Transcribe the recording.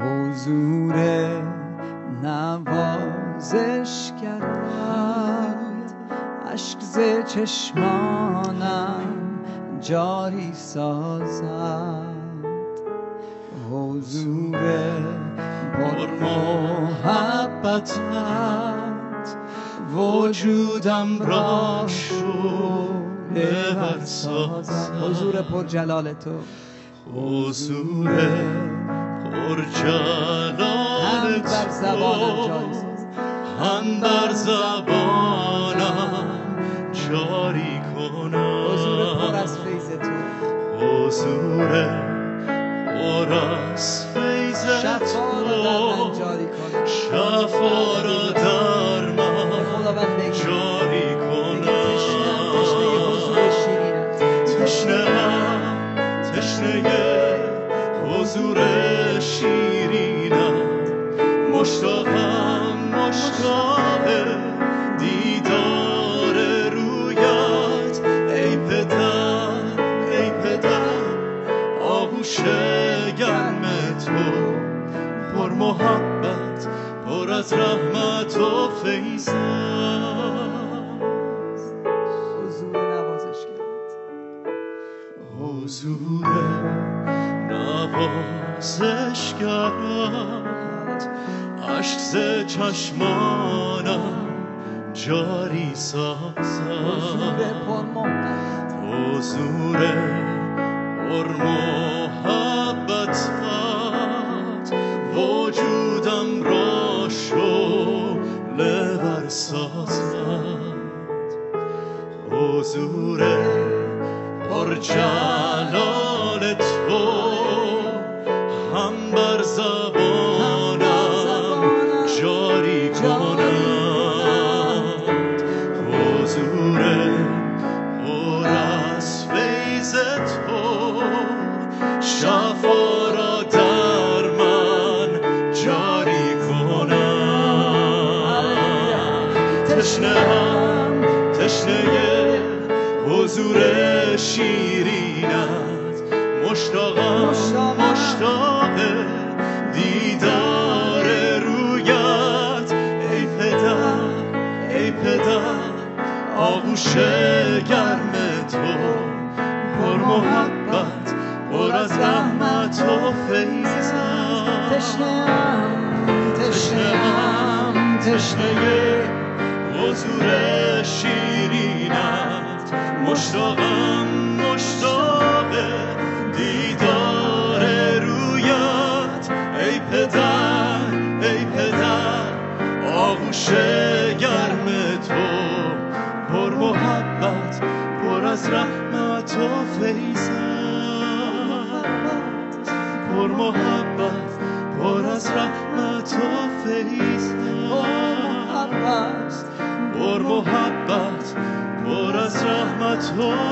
حضور نوازش کرد. عشق ز چشمانم جاری سازد. حضور پر محبتت وجودم را شعله سازد. حضور پر جلال تو. حضور هم بر زبانم تو. جاری سازد هم بر زبانم جاری کنم. حضور پر از فیض تو. حضور پر از فیض شفا را در من تو جاری کن. شفا در من جاری حضور کنم تشنه حضور شیرینت مشتاقم مشتاق دیدار رویت ای پدر ای پدر آغوش گرم تو. پر محبت پر از رحمت و فیض حضور نوازش کرد عشق ز چشمانم جاری سازد. پر محبت. حضور پر محبتت وجودم را شعله ور سازد. حضور پر جلال تشنه‌ام تشنه حضور شیرینت. مشتاقم. مشتاق دیدار رویت. ای پدر ای پدر آغوش گرم تو. پر محبت پر از رحمت و فیضت. تشنه‌ام تشنه‌ام. تشنه‌ام تشنه حضور شیرینت. مشتاقم مشتاق دیدار رویت. ای پدر ای پدر آغوش گرم تو. پر محبت پر از رحمت و فیضت. پر محبت پر از رحمت و فیضت. محبت